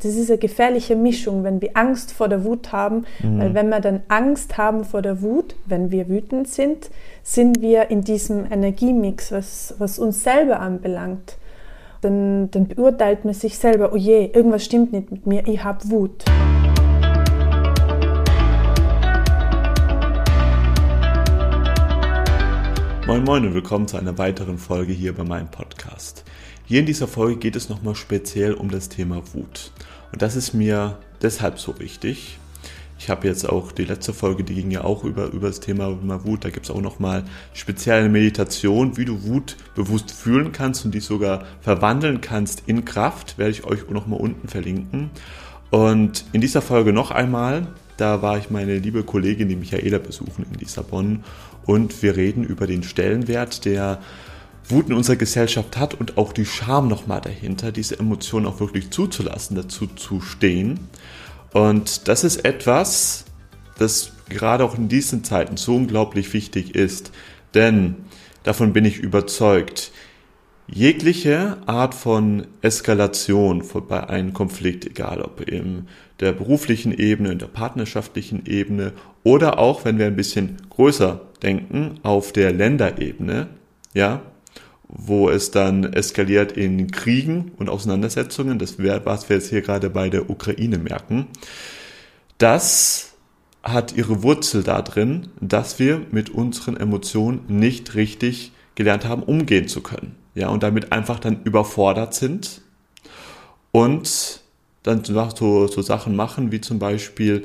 Das ist eine gefährliche Mischung, wenn wir Angst vor der Wut haben, mhm. weil wenn wir dann Angst haben vor der Wut, wenn wir wütend sind, sind wir in diesem Energiemix, was, was uns selber anbelangt. Dann, dann beurteilt man sich selber, oh je, irgendwas stimmt nicht mit mir, ich habe Wut. Moin Moin und willkommen zu einer weiteren Folge hier bei meinem Podcast. Hier in dieser Folge geht es nochmal speziell um das Thema Wut. Und das ist mir deshalb so wichtig. Ich habe jetzt auch die letzte Folge, die ging ja auch über, über das Thema Wut. Da gibt es auch nochmal spezielle Meditation, wie du Wut bewusst fühlen kannst und die sogar verwandeln kannst in Kraft. Werde ich euch nochmal unten verlinken. Und in dieser Folge noch einmal, da war ich meine liebe Kollegin, die Michaela, besuchen in Lissabon. Und wir reden über den Stellenwert der Wut in unserer Gesellschaft hat und auch die Scham nochmal dahinter, diese Emotionen auch wirklich zuzulassen, dazu zu stehen. Und das ist etwas, das gerade auch in diesen Zeiten so unglaublich wichtig ist, denn davon bin ich überzeugt, jegliche Art von Eskalation bei einem Konflikt, egal ob in der beruflichen Ebene, in der partnerschaftlichen Ebene oder auch, wenn wir ein bisschen größer denken, auf der Länderebene, ja, wo es dann eskaliert in Kriegen und Auseinandersetzungen, das wäre, was wir jetzt hier gerade bei der Ukraine merken, das hat ihre Wurzel darin, dass wir mit unseren Emotionen nicht richtig gelernt haben, umgehen zu können. Ja, und damit einfach dann überfordert sind und dann so, so Sachen machen, wie zum Beispiel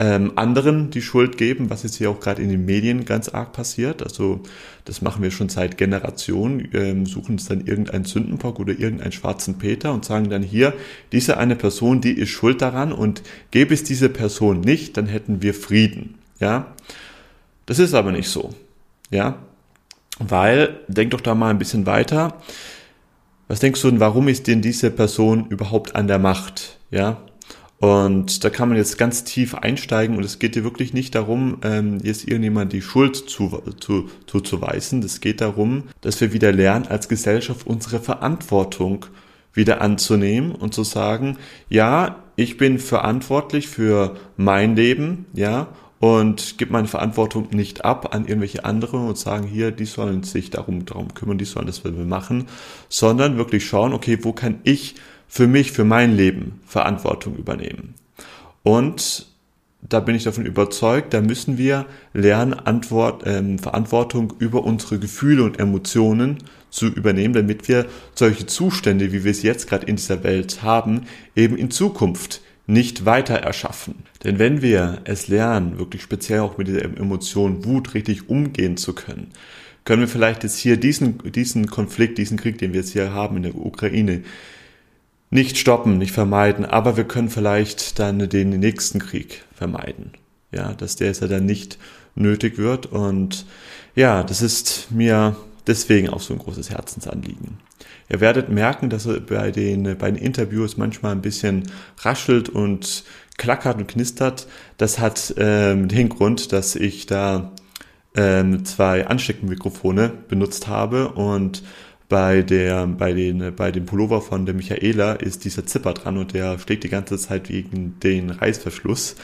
ähm, anderen die Schuld geben, was jetzt hier auch gerade in den Medien ganz arg passiert. Also das machen wir schon seit Generationen, ähm, suchen uns dann irgendeinen Sündenbock oder irgendeinen schwarzen Peter und sagen dann hier, diese eine Person, die ist schuld daran und gäbe es diese Person nicht, dann hätten wir Frieden. Ja, das ist aber nicht so. Ja, weil, denk doch da mal ein bisschen weiter. Was denkst du denn, warum ist denn diese Person überhaupt an der Macht? Ja, und da kann man jetzt ganz tief einsteigen und es geht dir wirklich nicht darum, ähm, jetzt irgendjemand die Schuld zu, zu, zuzuweisen. Es geht darum, dass wir wieder lernen, als Gesellschaft unsere Verantwortung wieder anzunehmen und zu sagen, ja, ich bin verantwortlich für mein Leben, ja, und gebe meine Verantwortung nicht ab an irgendwelche andere und sagen, hier, die sollen sich darum, darum kümmern, die sollen das machen, sondern wirklich schauen, okay, wo kann ich für mich, für mein Leben Verantwortung übernehmen. Und da bin ich davon überzeugt, da müssen wir lernen, Antwort, ähm, Verantwortung über unsere Gefühle und Emotionen zu übernehmen, damit wir solche Zustände, wie wir es jetzt gerade in dieser Welt haben, eben in Zukunft nicht weiter erschaffen. Denn wenn wir es lernen, wirklich speziell auch mit dieser Emotion Wut richtig umgehen zu können, können wir vielleicht jetzt hier diesen, diesen Konflikt, diesen Krieg, den wir jetzt hier haben in der Ukraine, nicht stoppen, nicht vermeiden, aber wir können vielleicht dann den nächsten Krieg vermeiden. Ja, dass der ja dann nicht nötig wird und ja, das ist mir deswegen auch so ein großes Herzensanliegen. Ihr werdet merken, dass bei den, bei den Interviews manchmal ein bisschen raschelt und klackert und knistert. Das hat ähm, den Grund, dass ich da ähm, zwei Ansteckmikrofone benutzt habe und bei der, bei den, bei dem Pullover von der Michaela ist dieser Zipper dran und der schlägt die ganze Zeit wegen den Reißverschluss.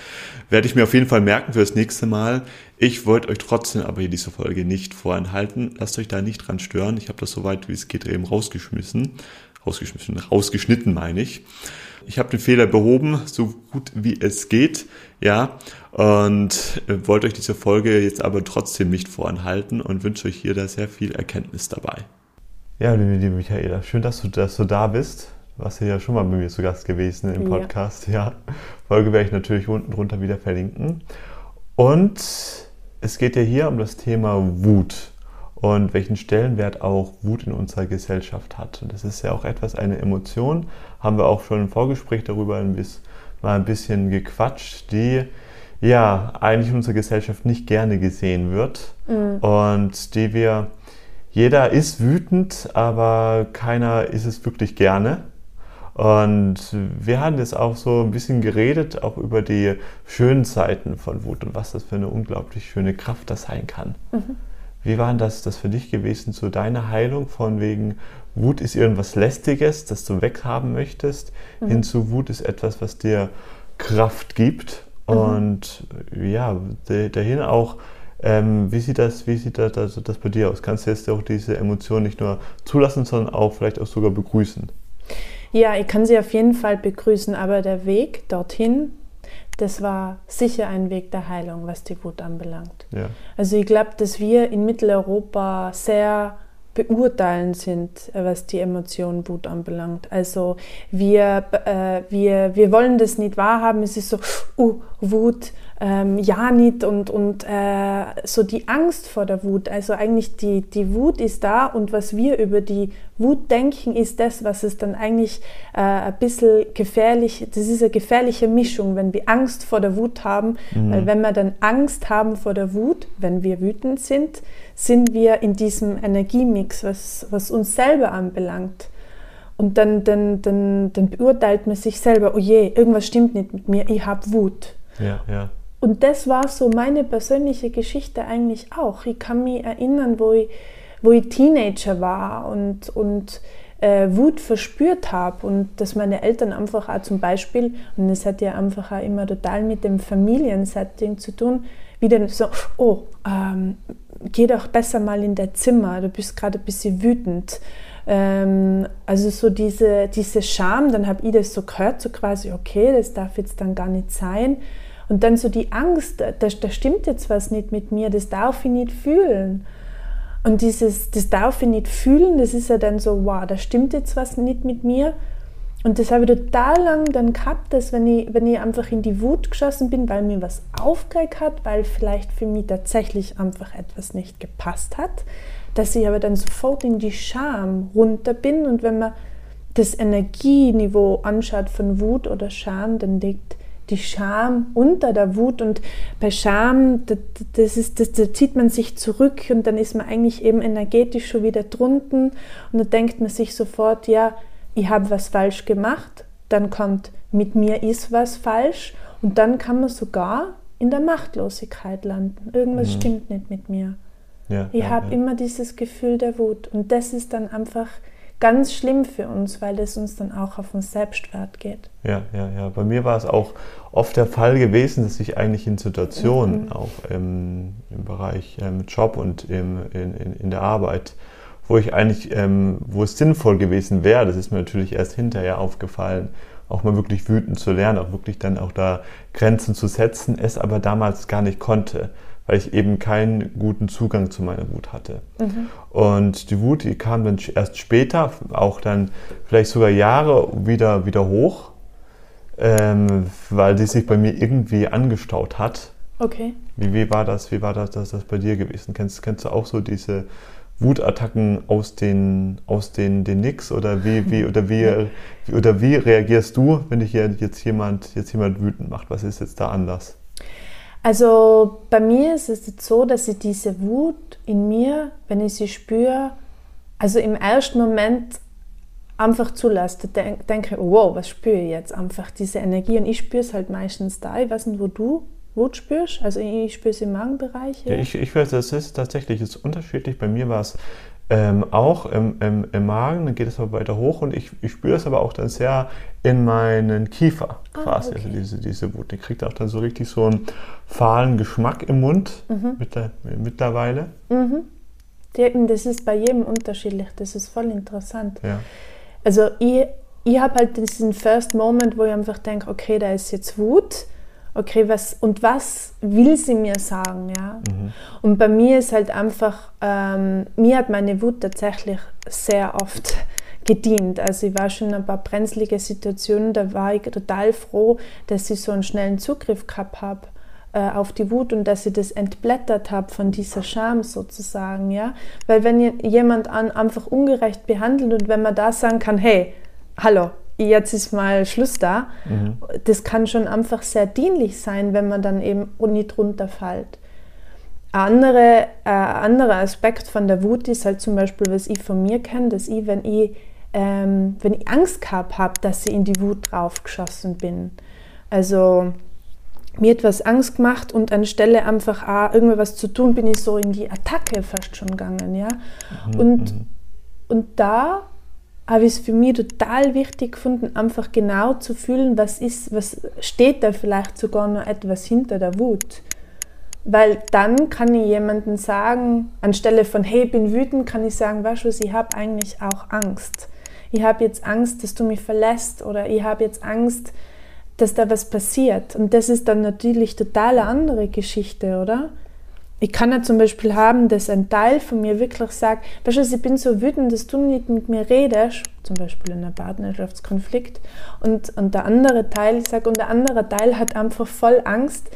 Werde ich mir auf jeden Fall merken für das nächste Mal. Ich wollte euch trotzdem aber hier diese Folge nicht vorenthalten. Lasst euch da nicht dran stören. Ich habe das soweit wie es geht eben rausgeschmissen. Rausgeschmissen, rausgeschnitten meine ich. Ich habe den Fehler behoben, so gut wie es geht, ja, und äh, wollte euch diese Folge jetzt aber trotzdem nicht vorenthalten und wünsche euch hier da sehr viel Erkenntnis dabei. Ja, liebe Michaela, schön, dass du, dass du da bist. Du warst ja schon mal bei mir zu Gast gewesen im Podcast. Ja. ja. Folge werde ich natürlich unten drunter wieder verlinken. Und es geht ja hier um das Thema Wut und welchen Stellenwert auch Wut in unserer Gesellschaft hat. Und das ist ja auch etwas, eine Emotion, haben wir auch schon im Vorgespräch darüber ein bisschen, mal ein bisschen gequatscht, die ja eigentlich in unserer Gesellschaft nicht gerne gesehen wird mhm. und die wir jeder ist wütend, aber keiner ist es wirklich gerne. Und wir haben jetzt auch so ein bisschen geredet, auch über die schönen Seiten von Wut und was das für eine unglaublich schöne Kraft das sein kann. Mhm. Wie war das, das für dich gewesen, so deine Heilung von wegen Wut ist irgendwas Lästiges, das du weghaben möchtest, mhm. hin zu Wut ist etwas, was dir Kraft gibt mhm. und ja, dahin auch, ähm, wie sieht das, wie sieht das, das, das bei dir aus? Kannst du jetzt auch diese Emotionen nicht nur zulassen, sondern auch vielleicht auch sogar begrüßen? Ja, ich kann sie auf jeden Fall begrüßen, aber der Weg dorthin, das war sicher ein Weg der Heilung, was die Wut anbelangt. Ja. Also ich glaube, dass wir in Mitteleuropa sehr beurteilend sind, was die Emotion Wut anbelangt. Also wir, äh, wir, wir wollen das nicht wahrhaben, es ist so, uh, Wut, ähm, ja nicht und, und äh, so die Angst vor der Wut. Also eigentlich die, die Wut ist da und was wir über die Wut denken, ist das, was es dann eigentlich äh, ein bisschen gefährlich, das ist eine gefährliche Mischung, wenn wir Angst vor der Wut haben, mhm. weil wenn wir dann Angst haben vor der Wut, wenn wir wütend sind, sind wir in diesem Energiemix, was, was uns selber anbelangt. Und dann, dann, dann, dann beurteilt man sich selber, oh je, irgendwas stimmt nicht mit mir, ich habe Wut. Ja, ja. Und das war so meine persönliche Geschichte eigentlich auch. Ich kann mich erinnern, wo ich, wo ich Teenager war und, und äh, Wut verspürt habe und dass meine Eltern einfach auch zum Beispiel, und das hat ja einfach auch immer total mit dem Familiensetting zu tun, wieder so, oh, ähm, geh doch besser mal in dein Zimmer, du bist gerade ein bisschen wütend. Ähm, also so diese, diese Scham, dann habe ich das so gehört, so quasi, okay, das darf jetzt dann gar nicht sein. Und dann so die Angst, da, da stimmt jetzt was nicht mit mir, das darf ich nicht fühlen. Und dieses, das darf ich nicht fühlen, das ist ja dann so, wow, da stimmt jetzt was nicht mit mir. Und das habe ich total lang dann gehabt, dass wenn ich, wenn ich einfach in die Wut geschossen bin, weil mir was aufgeregt hat, weil vielleicht für mich tatsächlich einfach etwas nicht gepasst hat, dass ich aber dann sofort in die Scham runter bin. Und wenn man das Energieniveau anschaut von Wut oder Scham, dann liegt die Scham unter der Wut und bei Scham, das ist, das, da zieht man sich zurück und dann ist man eigentlich eben energetisch schon wieder drunten und da denkt man sich sofort, ja, ich habe was falsch gemacht, dann kommt, mit mir ist was falsch und dann kann man sogar in der Machtlosigkeit landen. Irgendwas mhm. stimmt nicht mit mir. Ja, ich ja, habe ja. immer dieses Gefühl der Wut und das ist dann einfach ganz schlimm für uns, weil es uns dann auch auf uns Selbstwert geht. Ja, ja, ja. Bei mir war es auch oft der Fall gewesen, dass ich eigentlich in Situationen, mhm. auch im, im Bereich ähm, Job und im, in, in, in, der Arbeit, wo ich eigentlich, ähm, wo es sinnvoll gewesen wäre, das ist mir natürlich erst hinterher aufgefallen, auch mal wirklich wütend zu lernen, auch wirklich dann auch da Grenzen zu setzen, es aber damals gar nicht konnte weil ich eben keinen guten Zugang zu meiner Wut hatte. Mhm. Und die Wut, die kam dann erst später, auch dann vielleicht sogar Jahre wieder, wieder hoch, ähm, weil die sich bei mir irgendwie angestaut hat. Okay. Wie, wie war das, wie war das, das, das bei dir gewesen? Kennst, kennst du auch so diese Wutattacken aus den, aus den, den Nix oder wie, wie, oder wie, oder wie reagierst du, wenn dich jetzt jemand, jetzt jemand wütend macht? Was ist jetzt da anders? Also bei mir ist es jetzt so, dass ich diese Wut in mir, wenn ich sie spüre, also im ersten Moment einfach zulasse. Da denke wow, was spüre ich jetzt? Einfach diese Energie und ich spüre es halt meistens da. Ich weiß nicht, wo du Wut spürst. Also ich spüre es im Magenbereich. Ja, ich, ich weiß, das ist tatsächlich ist unterschiedlich. Bei mir war es ähm, auch im, im, im, Magen, dann geht es aber weiter hoch und ich, ich spüre es aber auch dann sehr in meinen Kiefer ah, quasi, also okay. also diese, diese Wut. Die kriegt auch dann so richtig so einen fahlen Geschmack im Mund mhm. mittlerweile. Mhm. Das ist bei jedem unterschiedlich, das ist voll interessant. Ja. Also ich, ich habe halt diesen First Moment, wo ich einfach denke, okay, da ist jetzt Wut okay, was und was will sie mir sagen, ja? Mhm. Und bei mir ist halt einfach, ähm, mir hat meine Wut tatsächlich sehr oft gedient. Also ich war schon in ein paar brenzlige Situationen, da war ich total froh, dass ich so einen schnellen Zugriff gehabt habe äh, auf die Wut und dass ich das entblättert habe von dieser Scham sozusagen, ja? Weil wenn jemand an, einfach ungerecht behandelt und wenn man da sagen kann, hey, hallo, jetzt ist mal Schluss da. Mhm. Das kann schon einfach sehr dienlich sein, wenn man dann eben nicht runterfällt. Ein andere, äh, anderer Aspekt von der Wut ist halt zum Beispiel, was ich von mir kenne, dass ich, wenn ich, ähm, wenn ich Angst gehabt habe, dass ich in die Wut draufgeschossen bin. Also mir etwas Angst gemacht und anstelle einfach auch irgendwas zu tun, bin ich so in die Attacke fast schon gegangen, ja. Mhm. Und, mhm. und da habe ich es für mich total wichtig gefunden, einfach genau zu fühlen, was ist, was steht da vielleicht sogar noch etwas hinter der Wut. Weil dann kann ich jemandem sagen, anstelle von, hey, bin wütend, kann ich sagen, weißt du was, ich habe eigentlich auch Angst. Ich habe jetzt Angst, dass du mich verlässt oder ich habe jetzt Angst, dass da was passiert. Und das ist dann natürlich total eine andere Geschichte, oder? Ich kann ja zum Beispiel haben, dass ein Teil von mir wirklich sagt, weißt du, ich bin so wütend, dass du nicht mit mir redest, zum Beispiel in einem Partnerschaftskonflikt, und, und der andere Teil sagt, und der andere Teil hat einfach voll Angst,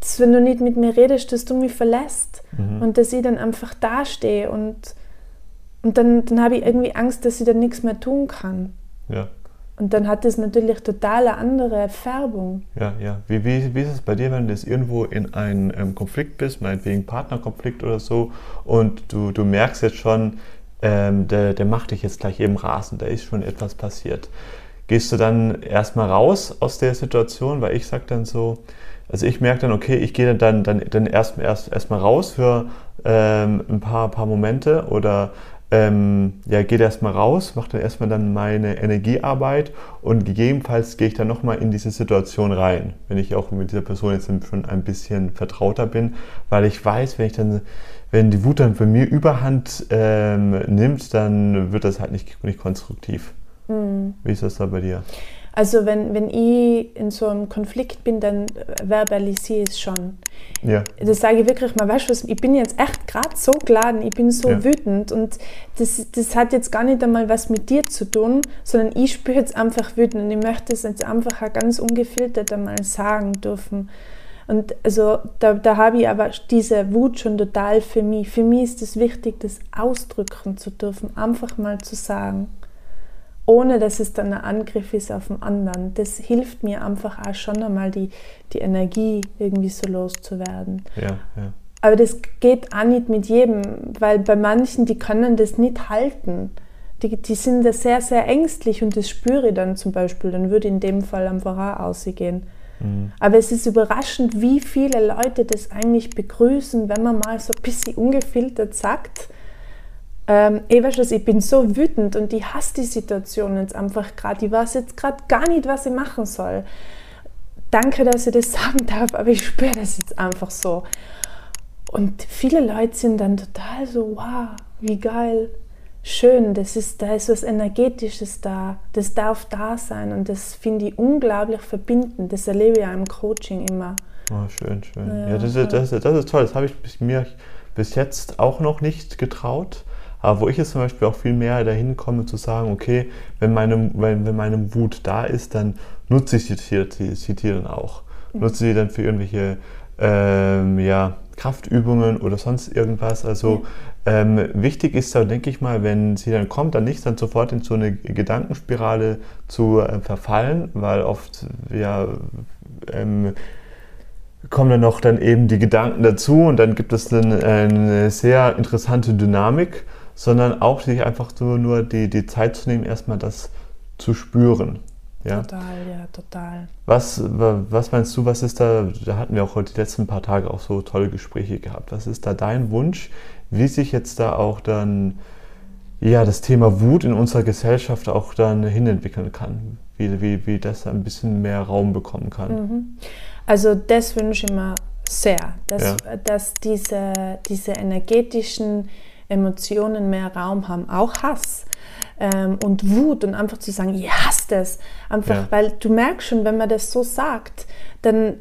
dass wenn du nicht mit mir redest, dass du mich verlässt mhm. und dass ich dann einfach dastehe und, und dann, dann habe ich irgendwie Angst, dass ich dann nichts mehr tun kann. Ja. Und dann hat es natürlich total eine andere Färbung. Ja, ja. Wie, wie, wie ist es bei dir, wenn du jetzt irgendwo in einem ähm, Konflikt bist, meinetwegen Partnerkonflikt oder so, und du, du merkst jetzt schon, ähm, der, der macht dich jetzt gleich eben rasend, da ist schon etwas passiert. Gehst du dann erstmal raus aus der Situation, weil ich sage dann so, also ich merke dann, okay, ich gehe dann, dann, dann erstmal erst, erst raus für ähm, ein paar, paar Momente oder ähm, ja, gehe erstmal raus, mache dann erstmal dann meine Energiearbeit und gegebenenfalls gehe ich dann nochmal in diese Situation rein, wenn ich auch mit dieser Person jetzt schon ein bisschen vertrauter bin, weil ich weiß, wenn ich dann, wenn die Wut dann bei mir überhand ähm, nimmt, dann wird das halt nicht, nicht konstruktiv. Mhm. Wie ist das da bei dir? Also wenn, wenn ich in so einem Konflikt bin, dann verbalisiere ich es schon. Ja. Das sage ich wirklich mal, weißt du was, ich bin jetzt echt gerade so geladen, ich bin so ja. wütend und das, das hat jetzt gar nicht einmal was mit dir zu tun, sondern ich spüre jetzt einfach wütend und ich möchte es jetzt einfach ganz ungefiltert einmal sagen dürfen. Und also da, da habe ich aber diese Wut schon total für mich. Für mich ist es wichtig, das ausdrücken zu dürfen, einfach mal zu sagen ohne dass es dann ein Angriff ist auf den anderen. Das hilft mir einfach auch schon einmal, die, die Energie irgendwie so loszuwerden. Ja, ja. Aber das geht auch nicht mit jedem, weil bei manchen, die können das nicht halten. Die, die sind da sehr, sehr ängstlich und das spüre ich dann zum Beispiel. Dann würde in dem Fall einfach auch ausgehen. Mhm. Aber es ist überraschend, wie viele Leute das eigentlich begrüßen, wenn man mal so ein bisschen ungefiltert sagt ähm, ich, weiß ich bin so wütend und ich hasse die Situation jetzt einfach gerade. Ich weiß jetzt gerade gar nicht, was ich machen soll. Danke, dass ich das sagen darf, aber ich spüre das jetzt einfach so. Und viele Leute sind dann total so, wow, wie geil, schön, das ist, da ist was Energetisches da, das darf da sein und das finde ich unglaublich verbindend. Das erlebe ich ja im Coaching immer. Oh, schön, schön. Ja, ja das, ist, das, ist, das ist toll, das habe ich mir bis jetzt auch noch nicht getraut. Aber wo ich jetzt zum Beispiel auch viel mehr dahin komme zu sagen, okay, wenn meine, wenn, wenn meine Wut da ist, dann nutze ich die Tiere, die, die Tiere dann auch. Mhm. Nutze sie dann für irgendwelche ähm, ja, Kraftübungen oder sonst irgendwas. Also ja. ähm, wichtig ist da, denke ich mal, wenn sie dann kommt, dann nicht dann sofort in so eine Gedankenspirale zu äh, verfallen, weil oft ja ähm, kommen dann noch dann eben die Gedanken dazu und dann gibt es dann eine sehr interessante Dynamik sondern auch sich einfach so nur die, die Zeit zu nehmen, erstmal das zu spüren. Ja? Total, ja, total. Was, was meinst du, was ist da, da hatten wir auch heute die letzten paar Tage auch so tolle Gespräche gehabt, was ist da dein Wunsch, wie sich jetzt da auch dann ja, das Thema Wut in unserer Gesellschaft auch dann hinentwickeln kann, wie, wie, wie das ein bisschen mehr Raum bekommen kann? Mhm. Also das wünsche ich mir sehr, dass, ja. dass diese, diese energetischen Emotionen mehr Raum haben, auch Hass ähm, und Wut und einfach zu sagen, ich hasse das. Einfach, ja. weil du merkst schon, wenn man das so sagt, dann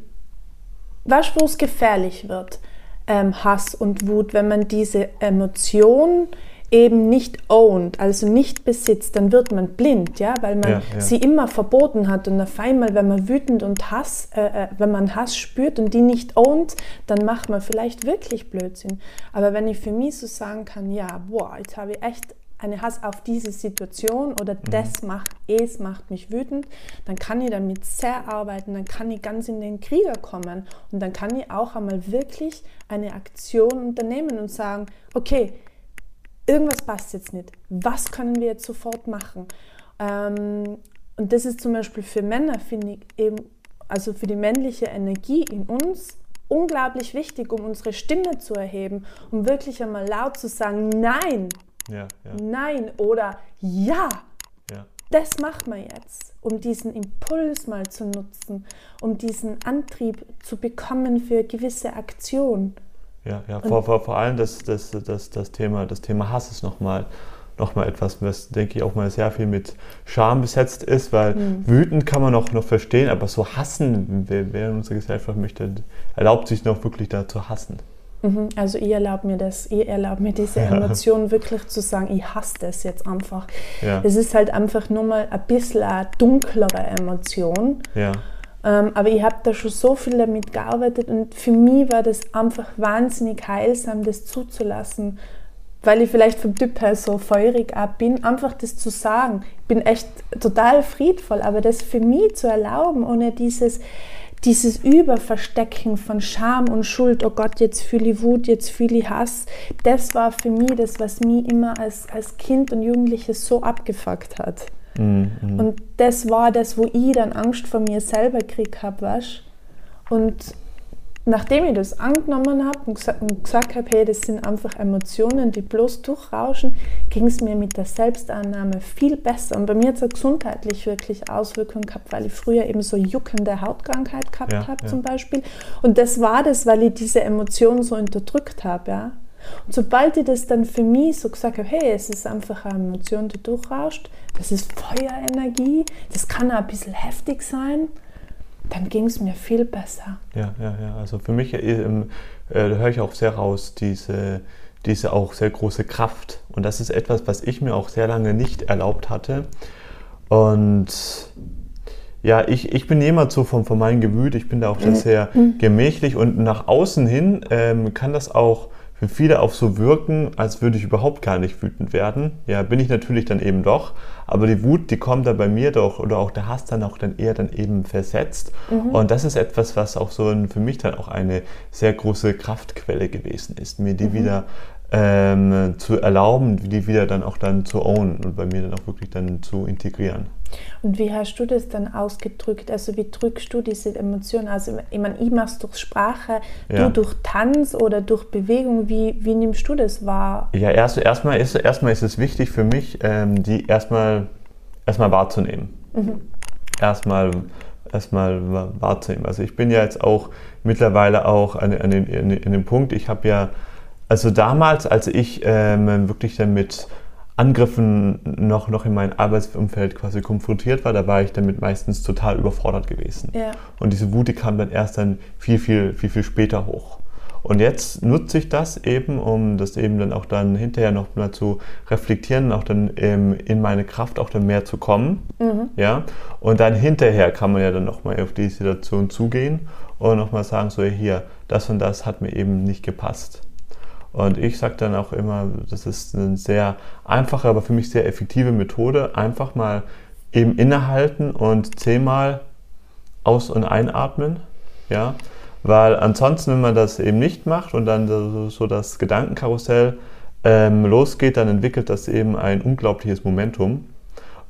weißt du, wo es gefährlich wird, ähm, Hass und Wut, wenn man diese Emotion eben nicht owned, also nicht besitzt, dann wird man blind, ja, weil man ja, ja. sie immer verboten hat und auf einmal, wenn man wütend und Hass, äh, äh, wenn man Hass spürt und die nicht owned, dann macht man vielleicht wirklich Blödsinn. Aber wenn ich für mich so sagen kann, ja, boah, jetzt habe ich echt eine Hass auf diese Situation oder mhm. das macht, es macht mich wütend, dann kann ich damit sehr arbeiten, dann kann ich ganz in den Krieger kommen und dann kann ich auch einmal wirklich eine Aktion unternehmen und sagen, okay, irgendwas passt jetzt nicht. Was können wir jetzt sofort machen? Ähm, und das ist zum Beispiel für Männer, finde ich, eben also für die männliche Energie in uns unglaublich wichtig, um unsere Stimme zu erheben, um wirklich einmal laut zu sagen, nein, ja, ja. nein oder ja. ja. Das macht man jetzt, um diesen Impuls mal zu nutzen, um diesen Antrieb zu bekommen für gewisse Aktion. Ja, ja. Vor, vor, vor allem das, das, das, das, Thema, das Thema Hass ist nochmal nochmal etwas, was, denke ich, auch mal sehr viel mit Scham besetzt ist, weil mhm. wütend kann man noch, noch verstehen, aber so hassen, wer, wer in unserer Gesellschaft möchte, erlaubt sich noch wirklich da zu hassen. Mhm. Also ich erlaube mir das, ich erlaube mir diese Emotion ja. wirklich zu sagen, ich hasse das jetzt einfach. Ja. Es ist halt einfach nur mal ein bisschen eine dunklere Emotion. Ja. Ähm, aber ich habe da schon so viel damit gearbeitet und für mich war das einfach wahnsinnig heilsam, das zuzulassen weil ich vielleicht vom Typ her so feurig ab bin, einfach das zu sagen. Ich bin echt total friedvoll, aber das für mich zu erlauben, ohne dieses, dieses Überverstecken von Scham und Schuld, oh Gott, jetzt fühle ich Wut, jetzt fühle ich Hass, das war für mich das, was mich immer als, als Kind und Jugendliches so abgefuckt hat. Mhm. Und das war das, wo ich dann Angst vor mir selber gekriegt habe, weißt Und nachdem ich das angenommen habe und gesagt, und gesagt habe, hey, das sind einfach Emotionen, die bloß durchrauschen, ging es mir mit der Selbstannahme viel besser. Und bei mir hat es gesundheitlich wirklich Auswirkungen gehabt, weil ich früher eben so juckende Hautkrankheit gehabt ja, habe ja. zum Beispiel. Und das war das, weil ich diese Emotionen so unterdrückt habe. Ja? Und sobald ich das dann für mich so gesagt habe, hey, es ist einfach eine Emotion, die durchrauscht, das ist Feuerenergie, das kann auch ein bisschen heftig sein, dann ging es mir viel besser. Ja, ja, ja. Also für mich äh, äh, höre ich auch sehr raus, diese, diese auch sehr große Kraft. Und das ist etwas, was ich mir auch sehr lange nicht erlaubt hatte. Und ja, ich, ich bin jemand so von, von meinem Gemüt, ich bin da auch sehr, sehr mhm. gemächlich und nach außen hin ähm, kann das auch für viele auch so wirken, als würde ich überhaupt gar nicht wütend werden. Ja, bin ich natürlich dann eben doch. Aber die Wut, die kommt dann bei mir doch, oder auch der Hass dann auch dann eher dann eben versetzt. Mhm. Und das ist etwas, was auch so für mich dann auch eine sehr große Kraftquelle gewesen ist, mir die mhm. wieder ähm, zu erlauben, die wieder dann auch dann zu ownen und bei mir dann auch wirklich dann zu integrieren. Und wie hast du das dann ausgedrückt? Also wie drückst du diese Emotionen? Also ich meine, ich mache es durch Sprache, ja. du durch Tanz oder durch Bewegung. Wie, wie nimmst du das wahr? Ja, erst, erstmal, ist, erstmal ist es wichtig für mich, ähm, die erstmal, erstmal wahrzunehmen. Mhm. Erstmal erstmal wahrzunehmen. Also ich bin ja jetzt auch mittlerweile auch an, an, den, an dem Punkt, ich habe ja also damals, als ich ähm, wirklich dann mit Angriffen noch, noch in meinem Arbeitsumfeld quasi konfrontiert war, da war ich damit meistens total überfordert gewesen. Ja. Und diese Wut, die kam dann erst dann viel, viel, viel, viel später hoch. Und jetzt nutze ich das eben, um das eben dann auch dann hinterher noch mal zu reflektieren, auch dann ähm, in meine Kraft auch dann mehr zu kommen. Mhm. Ja. Und dann hinterher kann man ja dann nochmal auf die Situation zugehen und nochmal sagen, so hier, das und das hat mir eben nicht gepasst. Und ich sage dann auch immer, das ist eine sehr einfache, aber für mich sehr effektive Methode. Einfach mal eben innehalten und zehnmal aus- und einatmen. Ja? Weil ansonsten, wenn man das eben nicht macht und dann so, das Gedankenkarussell ähm, losgeht, dann entwickelt das eben ein unglaubliches Momentum.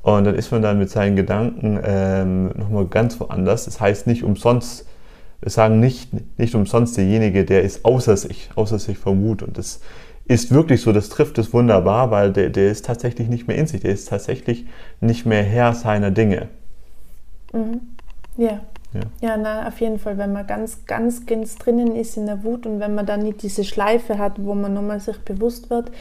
Und dann ist man dann mit seinen Gedanken ähm, nochmal ganz woanders. Das heißt nicht umsonst sagen nicht, nicht umsonst derjenige, der ist außer sich, außer sich vor Mut. Und das ist wirklich so, das trifft es wunderbar, weil der, der ist tatsächlich nicht mehr in sich, der ist tatsächlich nicht mehr Herr seiner Dinge. Mhm. Ja. Ja. ja, na, auf jeden Fall, wenn man ganz, ganz, ganz drinnen ist in der Wut und wenn man dann nicht diese Schleife hat, wo man nochmal sich bewusst wird,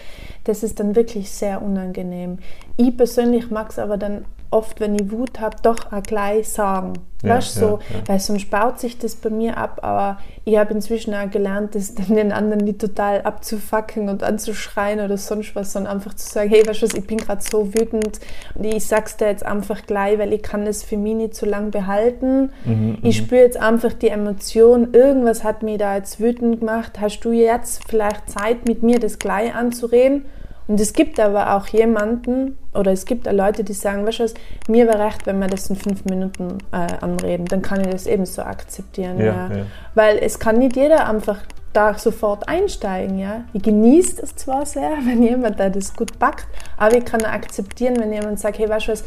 das ist dann wirklich sehr unangenehm. Ich persönlich mag es aber dann oft, wenn ich Wut habe, doch auch gleich sagen. Ja, weißt du, so, ja, weil sonst baut sich das bei mir ab, aber ich habe inzwischen auch gelernt, das den anderen nicht total abzufacken und anzuschreien oder sonst was, sondern einfach zu sagen, hey, weißt du was, ich bin gerade so wütend und ich sag's dir jetzt einfach gleich, weil ich kann das für mich nicht so lange behalten. Mhm, ich mhm. spüre jetzt einfach die Emotion, irgendwas hat mich da jetzt wütend gemacht. Hast du jetzt vielleicht Zeit, mit mir das gleich anzureden? Und es gibt aber auch jemanden oder es gibt auch Leute, die sagen, weißt du was, mir wäre recht, wenn wir das in fünf Minuten äh, anreden, dann kann ich das ebenso akzeptieren. Ja, ja. ja, Weil es kann nicht jeder einfach da sofort einsteigen. Ja? Ich genieße das zwar sehr, wenn jemand da das gut packt, aber ich kann akzeptieren, wenn jemand sagt, hey, weißt du was,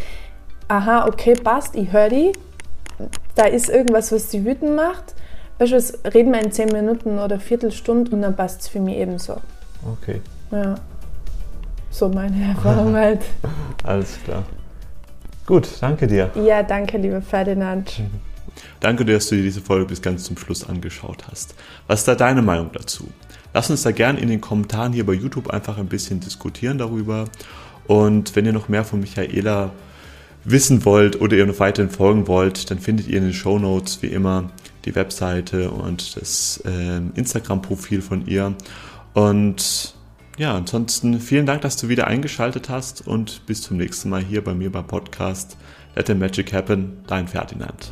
aha, okay, passt, ich höre dich, da ist irgendwas, was sie wütend macht, weißt du was, reden wir in zehn Minuten oder Viertelstunde und dann passt es für mich ebenso. Okay. Ja. So meine Erfahrung halt. Alles klar. Gut, danke dir. Ja, danke, lieber Ferdinand. Danke, dass du dir diese Folge bis ganz zum Schluss angeschaut hast. Was ist da deine Meinung dazu? Lass uns da gerne in den Kommentaren hier bei YouTube einfach ein bisschen diskutieren darüber. Und wenn ihr noch mehr von Michaela wissen wollt oder ihr noch weiterhin folgen wollt, dann findet ihr in den Show Notes wie immer die Webseite und das äh, Instagram-Profil von ihr. Und ja, ansonsten vielen Dank, dass du wieder eingeschaltet hast und bis zum nächsten Mal hier bei mir beim Podcast Let the Magic Happen, dein Ferdinand.